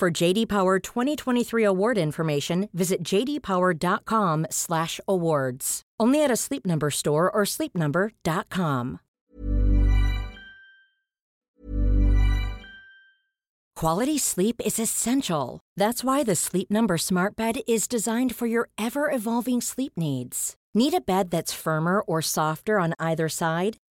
For JD Power 2023 award information, visit jdpower.com/awards. Only at a Sleep Number store or sleepnumber.com. Quality sleep is essential. That's why the Sleep Number Smart Bed is designed for your ever-evolving sleep needs. Need a bed that's firmer or softer on either side?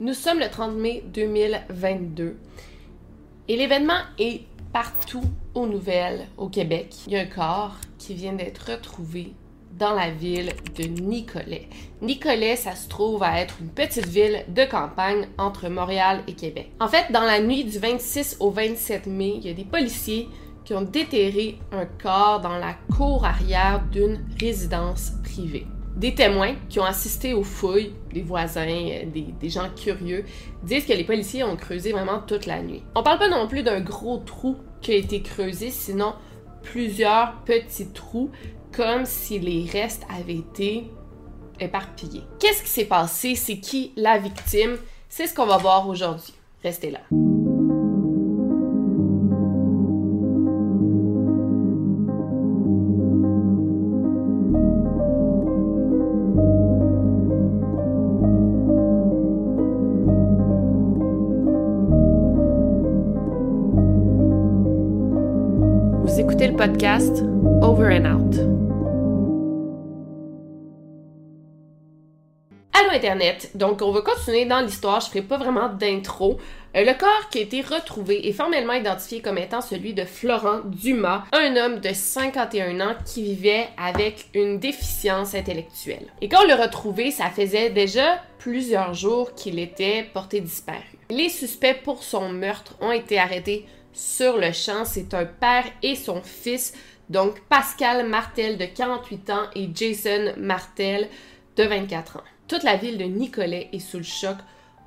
Nous sommes le 30 mai 2022 et l'événement est partout aux nouvelles au Québec. Il y a un corps qui vient d'être retrouvé dans la ville de Nicolet. Nicolet, ça se trouve à être une petite ville de campagne entre Montréal et Québec. En fait, dans la nuit du 26 au 27 mai, il y a des policiers qui ont déterré un corps dans la cour arrière d'une résidence privée. Des témoins qui ont assisté aux fouilles, des voisins, euh, des, gens curieux, disent que les policiers ont creusé vraiment toute la nuit. On parle pas non plus d'un gros trou qui a été creusé, sinon plusieurs petits trous, comme si les restes avaient été éparpillés. Qu'est-ce qui s'est passé? C'est qui la victime? C'est ce qu'on va voir aujourd'hui. Restez là. Écoutez le podcast Over and Out. Allô Internet, donc on va continuer dans l'histoire, je ferai pas vraiment d'intro. Euh, le corps qui a été retrouvé est formellement identifié comme étant celui de Florent Dumas, un homme de 51 ans qui vivait avec une déficience intellectuelle. Et quand on l'a retrouvé, ça faisait déjà plusieurs jours qu'il était porté disparu. Les suspects pour son meurtre ont été arrêtés sur le champ. C'est un père et son fils, donc Pascal Martel de 48 ans et Jason Martel de 24 ans. Toute la ville de Nicolet est sous le choc.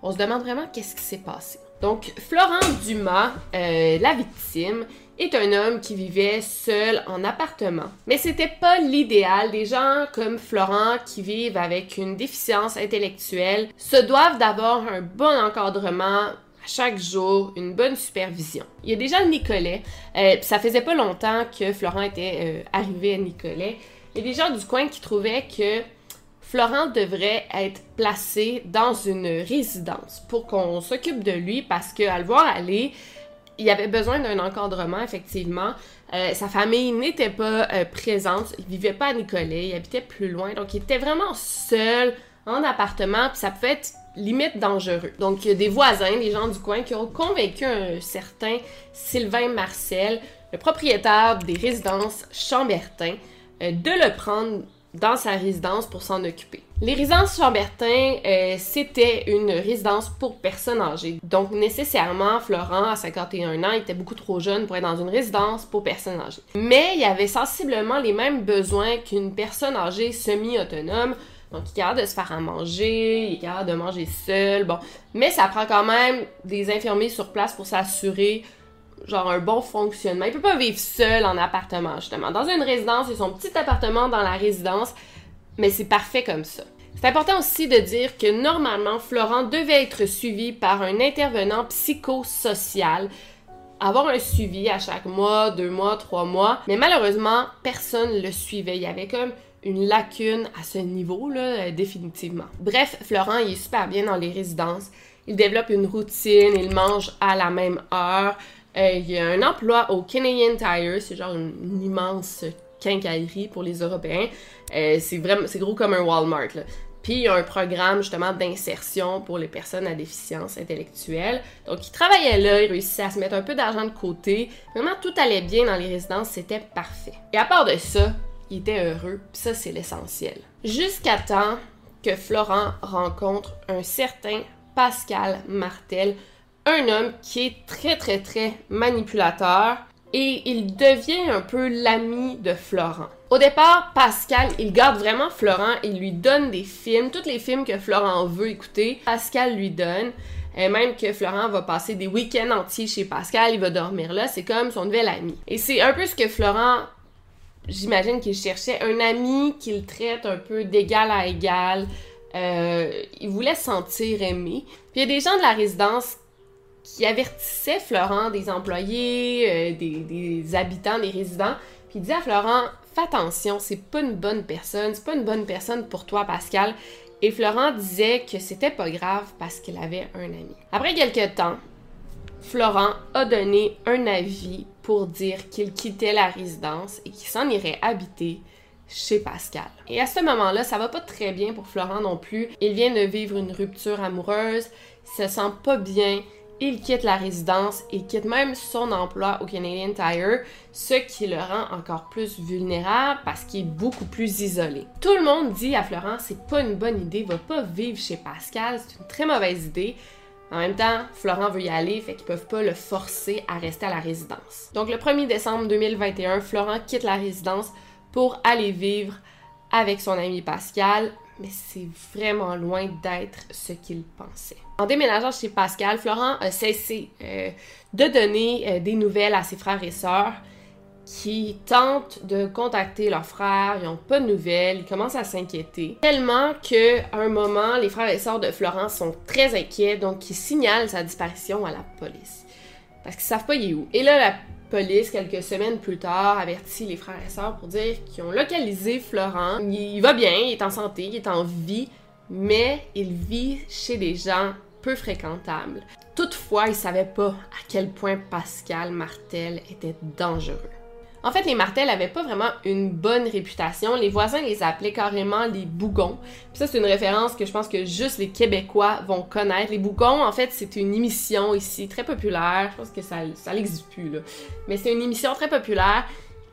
On se demande vraiment qu'est-ce qui s'est passé. Donc, Florent Dumas, euh, la victime, est un homme qui vivait seul en appartement. Mais c'était pas l'idéal. Des gens comme Florent qui vivent avec une déficience intellectuelle se doivent d'avoir un bon encadrement chaque jour, une bonne supervision. Il y a déjà Nicolet, euh, ça faisait pas longtemps que Florent était euh, arrivé à Nicolet. Il y a des gens du coin qui trouvaient que Florent devrait être placé dans une résidence pour qu'on s'occupe de lui parce qu'à le voir aller, il avait besoin d'un encadrement, effectivement. Euh, sa famille n'était pas euh, présente, il vivait pas à Nicolet, il habitait plus loin, donc il était vraiment seul en appartement, puis ça pouvait être limite dangereux. Donc, il y a des voisins, des gens du coin qui ont convaincu un certain Sylvain Marcel, le propriétaire des résidences Chambertin, euh, de le prendre dans sa résidence pour s'en occuper. Les résidences Chambertin, euh, c'était une résidence pour personnes âgées. Donc nécessairement, Florent, à 51 ans, était beaucoup trop jeune pour être dans une résidence pour personnes âgées. Mais il avait sensiblement les mêmes besoins qu'une personne âgée semi-autonome. Donc, il est capable de se faire à manger, il est capable de manger seul, bon. Mais ça prend quand même des infirmiers sur place pour s'assurer genre un bon fonctionnement. Il peut pas vivre seul en appartement, justement. Dans une résidence, a son petit appartement dans la résidence, mais c'est parfait comme ça. C'est important aussi de dire que normalement, Florent devait être suivi par un intervenant psychosocial, avoir un suivi à chaque mois, deux mois, trois mois, mais malheureusement, personne le suivait. Il y avait comme une lacune à ce niveau-là, euh, définitivement. Bref, Florent, il est super bien dans les résidences. Il développe une routine, il mange à la même heure. Euh, il a un emploi au Canadian Tire, c'est genre une, immense quincaillerie pour les Européens. Euh, c'est vraiment, c'est gros comme un Walmart. Puis il y a un programme justement d'insertion pour les personnes à déficience intellectuelle. Donc il travaillait là, il réussissait à se mettre un peu d'argent de côté. Vraiment tout allait bien dans les résidences, c'était parfait. Et à part de ça, il était heureux, ça c'est l'essentiel. Jusqu'à temps que Florent rencontre un certain Pascal Martel, un homme qui est très très très manipulateur et il devient un peu l'ami de Florent. Au départ, Pascal, il garde vraiment Florent, il lui donne des films, tous les films que Florent veut écouter, Pascal lui donne. Et même que Florent va passer des week-ends entiers chez Pascal, il va dormir là, c'est comme son nouvel ami. Et c'est un peu ce que Florent, j'imagine qu'il cherchait, un ami qu'il traite un peu d'égal à égal. Euh, il voulait se sentir aimé. Puis il y a des gens de la résidence qui avertissaient Florent des employés, euh, des, habitants, des résidents, puis il disait à Florent fais attention, c'est pas une bonne personne, c'est pas une bonne personne pour toi, Pascal. Et Florent disait que c'était pas grave parce qu'il avait un ami. Après quelques temps, Florent a donné un avis pour dire qu'il quittait la résidence et qu'il s'en irait habiter chez Pascal. Et à ce moment-là, ça va pas très bien pour Florent non plus. Il vient de vivre une rupture amoureuse, il se sent pas bien, il quitte la résidence et quitte même son emploi au Canadian Tire, ce qui le rend encore plus vulnérable parce qu'il est beaucoup plus isolé. Tout le monde dit à Florent c'est pas une bonne idée, va pas vivre chez Pascal, c'est une très mauvaise idée. En même temps, Florent veut y aller, fait qu'ils peuvent pas le forcer à rester à la résidence. Donc le 1er décembre 2021, Florent quitte la résidence pour aller vivre avec son ami Pascal, mais c'est vraiment loin d'être ce qu'il pensait. En déménageant chez Pascal, Florent a cessé euh, de donner euh, des nouvelles à ses frères et sœurs qui tentent de contacter leurs frères, ils n'ont pas de nouvelles, ils commencent à s'inquiéter. Tellement que à un moment, les frères et sœurs de Florent sont très inquiets, donc ils signalent sa disparition à la police. Parce qu'ils savent pas il est où. Et là, la police, quelques semaines plus tard, avertit les frères et sœurs pour dire qu'ils ont localisé Florent. Il va bien, il est en santé, il est en vie, mais il vit chez des gens peu fréquentables. Toutefois, il savait pas à quel point Pascal Martel était dangereux. En fait, les Martel avaient pas vraiment une bonne réputation. Les voisins les appelaient carrément les bougons. Puis ça, c'est une référence que je pense que juste les Québécois vont connaître. Les bougons, en fait, c'est une émission ici très populaire. Je pense que ça, ça n'existe plus, là. Mais c'est une émission très populaire.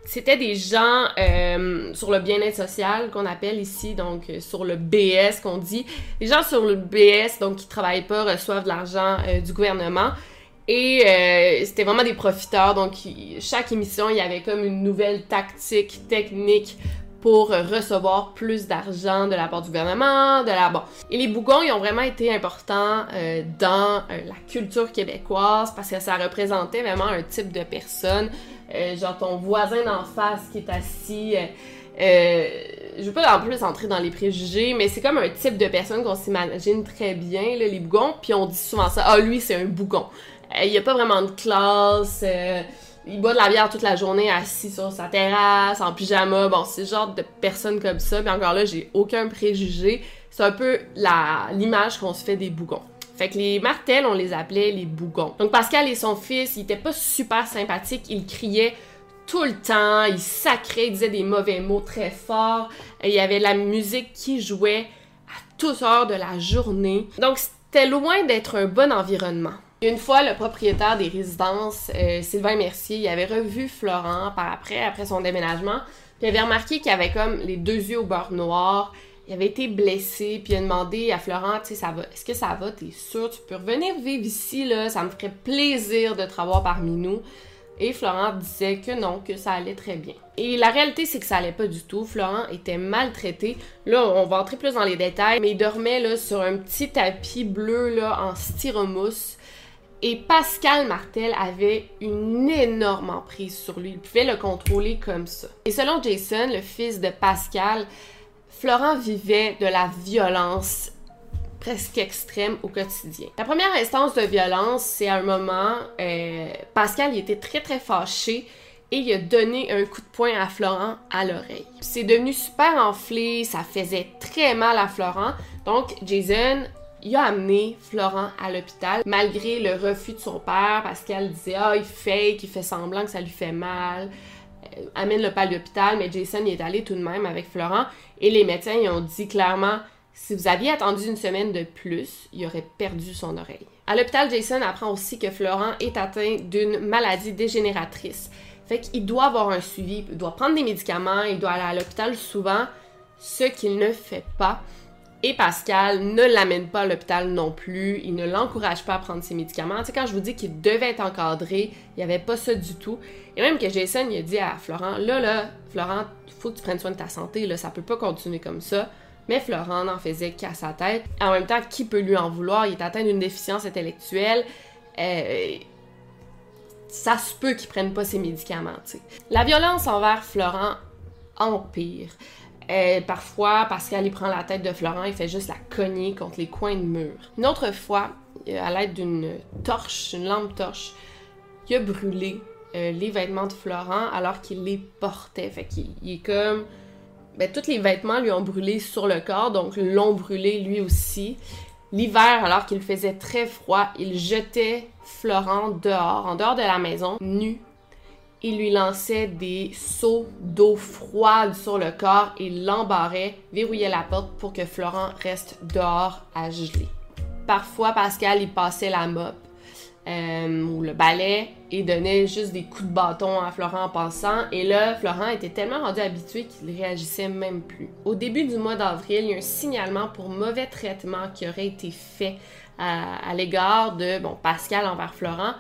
C'était des gens euh, sur le bien-être social qu'on appelle ici, donc euh, sur le BS qu'on dit. Les gens sur le BS, donc qui travaillent pas, reçoivent de l'argent euh, du gouvernement. Et euh, c'était vraiment des profiteurs. Donc, chaque émission, il y avait comme une nouvelle tactique, technique pour recevoir plus d'argent de la part du gouvernement, de la bon. Et les bougons, ils ont vraiment été importants euh, dans euh, la culture québécoise parce que ça représentait vraiment un type de personne, genre ton voisin d'en face qui est assis. je veux pas en plus entrer dans les préjugés, mais c'est comme un type de personne qu'on s'imagine très bien, là, les bougons, puis on dit souvent ça, ah lui c'est un bougon. Euh, il n'y a pas vraiment de classe. Euh, il boit de la bière toute la journée assis sur sa terrasse, en pyjama. Bon, c'est le genre de personne comme ça. Mais encore là, j'ai aucun préjugé. C'est un peu l'image qu'on se fait des bougons. Fait que les martels, on les appelait les bougons. Donc Pascal et son fils, ils étaient pas super sympathiques. Ils criaient tout le temps, ils sacraient, ils disaient des mauvais mots très forts. Il y avait la musique qui jouait à toutes heures de la journée. Donc c'était loin d'être un bon environnement. Une fois, le propriétaire des résidences, euh, Sylvain Mercier, il avait revu Florent par après, après son déménagement, il avait remarqué qu'il avait comme les deux yeux au beurre noir, il avait été blessé, puis il a demandé à Florent, tu sais, ça est-ce que ça va, t'es sûr, tu peux revenir vivre ici, là, ça me ferait plaisir de te revoir parmi nous. Et Florent disait que non, que ça allait très bien. Et la réalité, c'est que ça allait pas du tout. Florent était maltraité. Là, on va entrer plus dans les détails, mais il dormait là, sur un petit tapis bleu là, en styromousse et Pascal Martel avait une énorme emprise sur lui. Il pouvait le contrôler comme ça. Et selon Jason, le fils de Pascal, Florent vivait de la violence presque extrême au quotidien. La première instance de violence, c'est à un moment, euh, Pascal était très très fâché et il a donné un coup de poing à Florent à l'oreille. C'est devenu super enflé, ça faisait très mal à Florent. Donc Jason il a amené Florent à l'hôpital malgré le refus de son père parce qu'elle disait ah il fake, il fait semblant que ça lui fait mal. Euh, amène-le pas à l'hôpital, mais Jason y est allé tout de même avec Florent et les médecins ils ont dit clairement si vous aviez attendu une semaine de plus, il aurait perdu son oreille. À l'hôpital, Jason apprend aussi que Florent est atteint d'une maladie dégénératrice. Fait qu'il doit avoir un suivi, il doit prendre des médicaments, il doit aller à l'hôpital souvent, ce qu'il ne fait pas. Et Pascal ne l'amène pas à l'hôpital non plus, il ne l'encourage pas à prendre ses médicaments. Tu sais, quand je vous dis qu'il devait être encadré, il n'y avait pas ça du tout. Et même que Jason, il a dit à Florent, là, là, Florent, faut que tu prennes soin de ta santé, là, ça peut pas continuer comme ça. Mais Florent n'en faisait qu'à sa tête. En même temps, qui peut lui en vouloir? Il est atteint d'une déficience intellectuelle. Euh, ça se peut qu'il prenne pas ses médicaments. La violence envers Florent empire. Euh, parfois, Pascal il prend la tête de Florent, il fait juste la cogner contre les coins de mur. Une autre fois, à l'aide d'une torche, une lampe torche, il a brûlé euh, les vêtements de Florent alors qu'il les portait. Fait qu'il est comme. Ben, tous les vêtements lui ont brûlé sur le corps, donc l'ont brûlé lui aussi. L'hiver, alors qu'il faisait très froid, il jetait Florent dehors, en dehors de la maison, nu, il lui lançait des seaux d'eau froide sur le corps et l'embarrait, verrouillait la porte pour que Florent reste dehors à geler. Parfois, Pascal, il passait la mop euh, ou le balai et donnait juste des coups de bâton à Florent en passant. Et là, Florent était tellement rendu habitué qu'il réagissait même plus. Au début du mois d'avril, il y a un signalement pour mauvais traitement qui aurait été fait à, à l'égard de bon, Pascal envers Florent,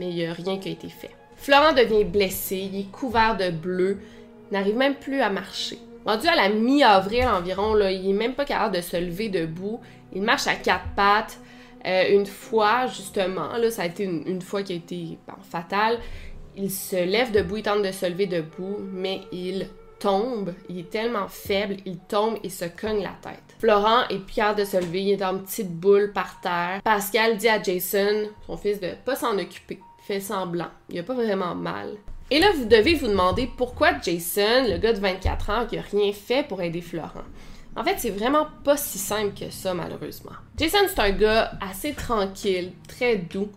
mais il n'y a rien qui a été fait. Florent devient blessé, il est couvert de bleu, n'arrive même plus à marcher. Rendu à la mi-avril environ, là, il est même pas capable de se lever debout. Il marche à quatre pattes. Euh, une fois, justement, là, ça a été une, fois qui a été fatale. Il se lève debout, il tente de se lever debout, mais il tombe. Il est tellement faible, il tombe et se cogne la tête. Florent est Pierre de se lever, il est en petite boule par terre. Pascal dit à Jason, son fils, de pas s'en occuper fait semblant. Il a pas vraiment mal. Et là, vous devez vous demander pourquoi Jason, le gars de 24 ans, qui a rien fait pour aider Florent. En fait, c'est vraiment pas si simple que ça, malheureusement. Jason, c'est un gars assez tranquille, très doux,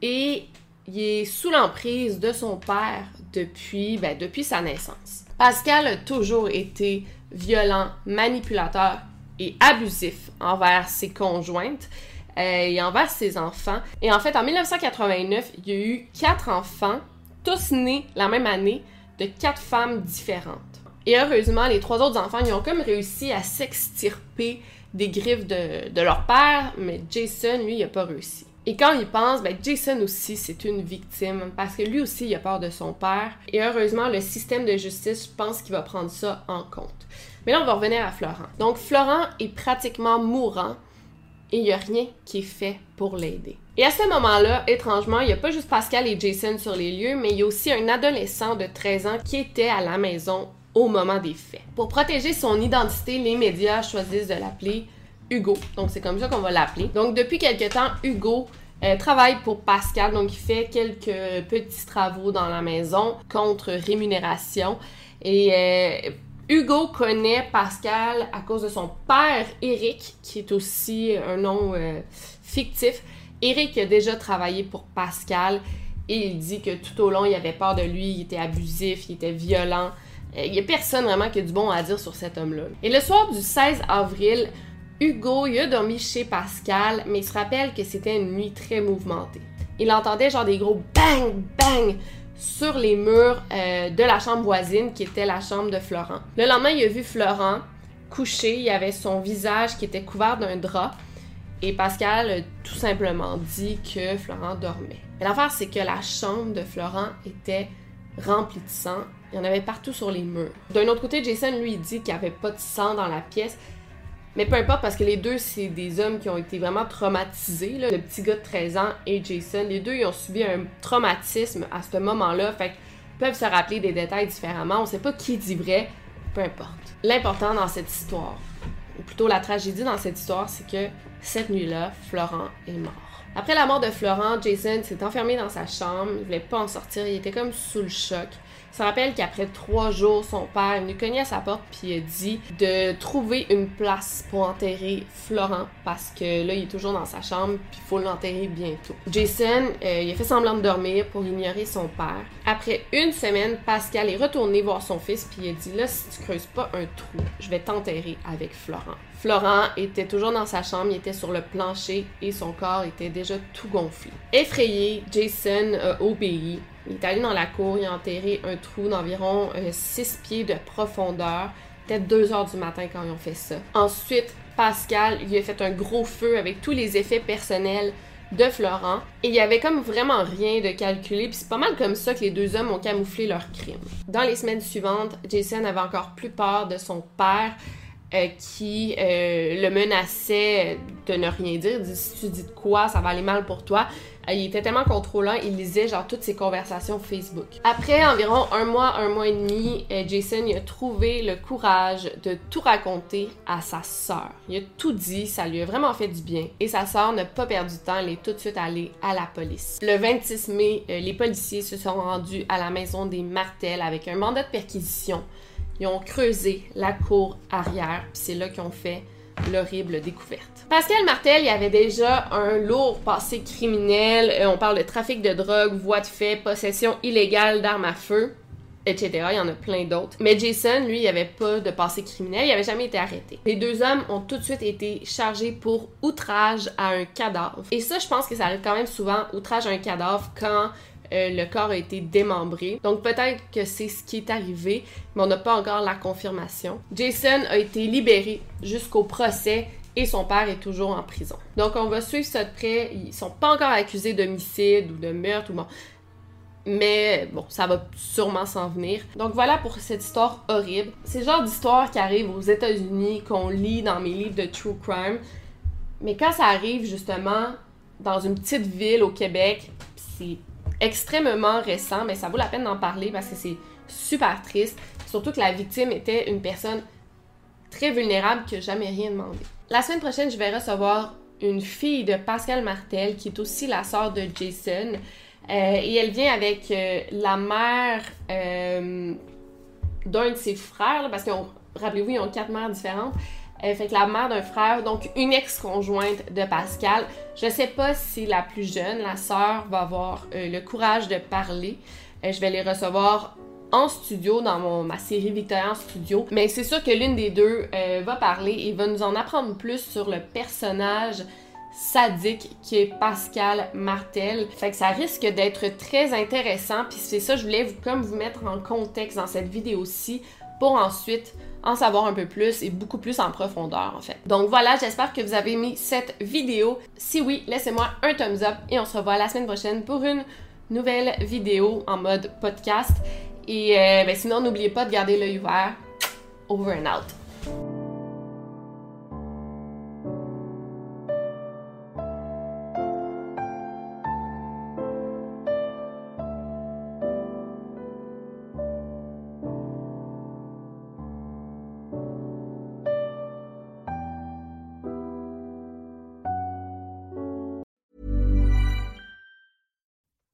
et il est sous l'emprise de son père depuis, ben, depuis sa naissance. Pascal a toujours été violent, manipulateur et abusif envers ses conjointes, et envers ses enfants. Et en fait, en 1989, il y a eu quatre enfants, tous nés la même année, de quatre femmes différentes. Et heureusement, les trois autres enfants, ils ont comme réussi à s'extirper des griffes de, leur père, mais Jason, lui, il a pas réussi. Et quand il pense, ben Jason aussi, c'est une victime, parce que lui aussi, il a peur de son père. Et heureusement, le système de justice, pense qu'il va prendre ça en compte. Mais là, on va revenir à Florent. Donc, Florent est pratiquement mourant et il n'y a rien qui est fait pour l'aider. Et à ce moment-là, étrangement, il n'y a pas juste Pascal et Jason sur les lieux, mais il y a aussi un adolescent de 13 ans qui était à la maison au moment des faits. Pour protéger son identité, les médias choisissent de l'appeler Hugo. Donc c'est comme ça qu'on va l'appeler. Donc depuis quelque temps, Hugo euh, travaille pour Pascal, donc il fait quelques petits travaux dans la maison contre rémunération. Et euh, Hugo connaît Pascal à cause de son père Eric, qui est aussi un nom euh, fictif. Eric a déjà travaillé pour Pascal et il dit que tout au long, il avait peur de lui, il était abusif, il était violent. Euh, il n'y a personne vraiment qui a du bon à dire sur cet homme-là. Et le soir du 16 avril, Hugo il a dormi chez Pascal, mais il se rappelle que c'était une nuit très mouvementée. Il entendait genre des gros bang, bang sur les murs euh, de la chambre voisine qui était la chambre de Florent. Le lendemain, il a vu Florent couché, il avait son visage qui était couvert d'un drap et Pascal a tout simplement dit que Florent dormait. Mais l'affaire, c'est que la chambre de Florent était remplie de sang. Il y en avait partout sur les murs. D'un autre côté, Jason lui dit qu'il n'y avait pas de sang dans la pièce. Mais peu importe, parce que les deux, c'est des hommes qui ont été vraiment traumatisés. Le petit gars de 13 ans et Jason, les deux, ils ont subi un traumatisme à ce moment-là. Fait qu'ils peuvent se rappeler des détails différemment. On sait pas qui dit vrai, peu importe. L'important dans cette histoire, ou plutôt la tragédie dans cette histoire, c'est que cette nuit-là, Florent est mort. Après la mort de Florent, Jason s'est enfermé dans sa chambre, il voulait pas en sortir, il était comme sous le choc se rappelle qu'après trois jours, son père est venu cogner à sa porte puis a dit de trouver une place pour enterrer Florent parce que là, il est toujours dans sa chambre puis il faut l'enterrer bientôt. Jason, euh, il a fait semblant de dormir pour ignorer son père. Après une semaine, Pascal est retourné voir son fils puis il a dit là, si tu creuses pas un trou, je vais t'enterrer avec Florent. Florent était toujours dans sa chambre, il était sur le plancher et son corps était déjà tout gonflé. Effrayé, Jason a obéi il est allé dans la cour, il a enterré un trou d'environ 6 euh, pieds de profondeur. Peut-être 2 heures du matin quand ils ont fait ça. Ensuite, Pascal, il a fait un gros feu avec tous les effets personnels de Florent. Et il y avait comme vraiment rien de calculé, puis c'est pas mal comme ça que les deux hommes ont camouflé leur crime. Dans les semaines suivantes, Jason avait encore plus peur de son père. Euh, qui euh, le menaçait de ne rien dire. Dit si tu dis de quoi, ça va aller mal pour toi. Euh, il était tellement contrôlant, il lisait genre toutes ses conversations Facebook. Après environ un mois, un mois et demi, euh, Jason a trouvé le courage de tout raconter à sa sœur. Il a tout dit, ça lui a vraiment fait du bien. Et sa sœur n'a pas perdu de temps, elle est tout de suite allée à la police. Le 26 mai, les policiers se sont rendus à la maison des Martels avec un mandat de perquisition. Ils ont creusé la cour arrière, puis c'est là qu'ils ont fait l'horrible découverte. Pascal Martel, il avait déjà un lourd passé criminel. Euh, on parle de trafic de drogue, voie de fait, possession illégale d'armes à feu, etc. Il y en a plein d'autres. Mais Jason, lui, il avait pas de passé criminel, il avait jamais été arrêté. Les deux hommes ont tout de suite été chargés pour outrage à un cadavre. Et ça, je pense que ça arrive quand même souvent, outrage à un cadavre, quand euh, le corps a été démembré. Donc peut-être que c'est ce qui est arrivé, mais on n'a pas encore la confirmation. Jason a été libéré jusqu'au procès et son père est toujours en prison. Donc on va suivre ça de près. Ils sont pas encore accusés d'homicide ou de meurtre ou bon. Mais bon, ça va sûrement s'en venir. Donc voilà pour cette histoire horrible. C'est le genre d'histoire qui arrive aux États-Unis, qu'on lit dans mes livres de true crime. Mais quand ça arrive justement dans une petite ville au Québec, c'est extrêmement récent, mais ça vaut la peine d'en parler parce que c'est super triste. Surtout que la victime était une personne très vulnérable qui n'a jamais rien demandé. La semaine prochaine, je vais recevoir une fille de Pascal Martel, qui est aussi la sœur de Jason. Euh, et elle vient avec euh, la mère euh, d'un de ses frères, parce que, rappelez-vous, ils ont quatre mères différentes. Fait que la mère d'un frère, donc une ex-conjointe de Pascal. Je sais pas si la plus jeune, la sœur, va avoir le courage de parler. je vais les recevoir en studio dans ma série Victoria en studio. Mais c'est sûr que l'une des deux euh, va parler et va nous en apprendre plus sur le personnage sadique qui est Pascal Martel. Fait que ça risque d'être très intéressant. Puis c'est ça, je voulais vous, comme vous mettre en contexte dans cette vidéo-ci pour ensuite en savoir un peu plus et beaucoup plus en profondeur en fait. Donc voilà, j'espère que vous avez aimé cette vidéo. Si oui, laissez-moi un thumbs up et on se revoit la semaine prochaine pour une nouvelle vidéo en mode podcast. Et euh, ben, sinon, n'oubliez pas de garder l'œil ouvert. Over and out.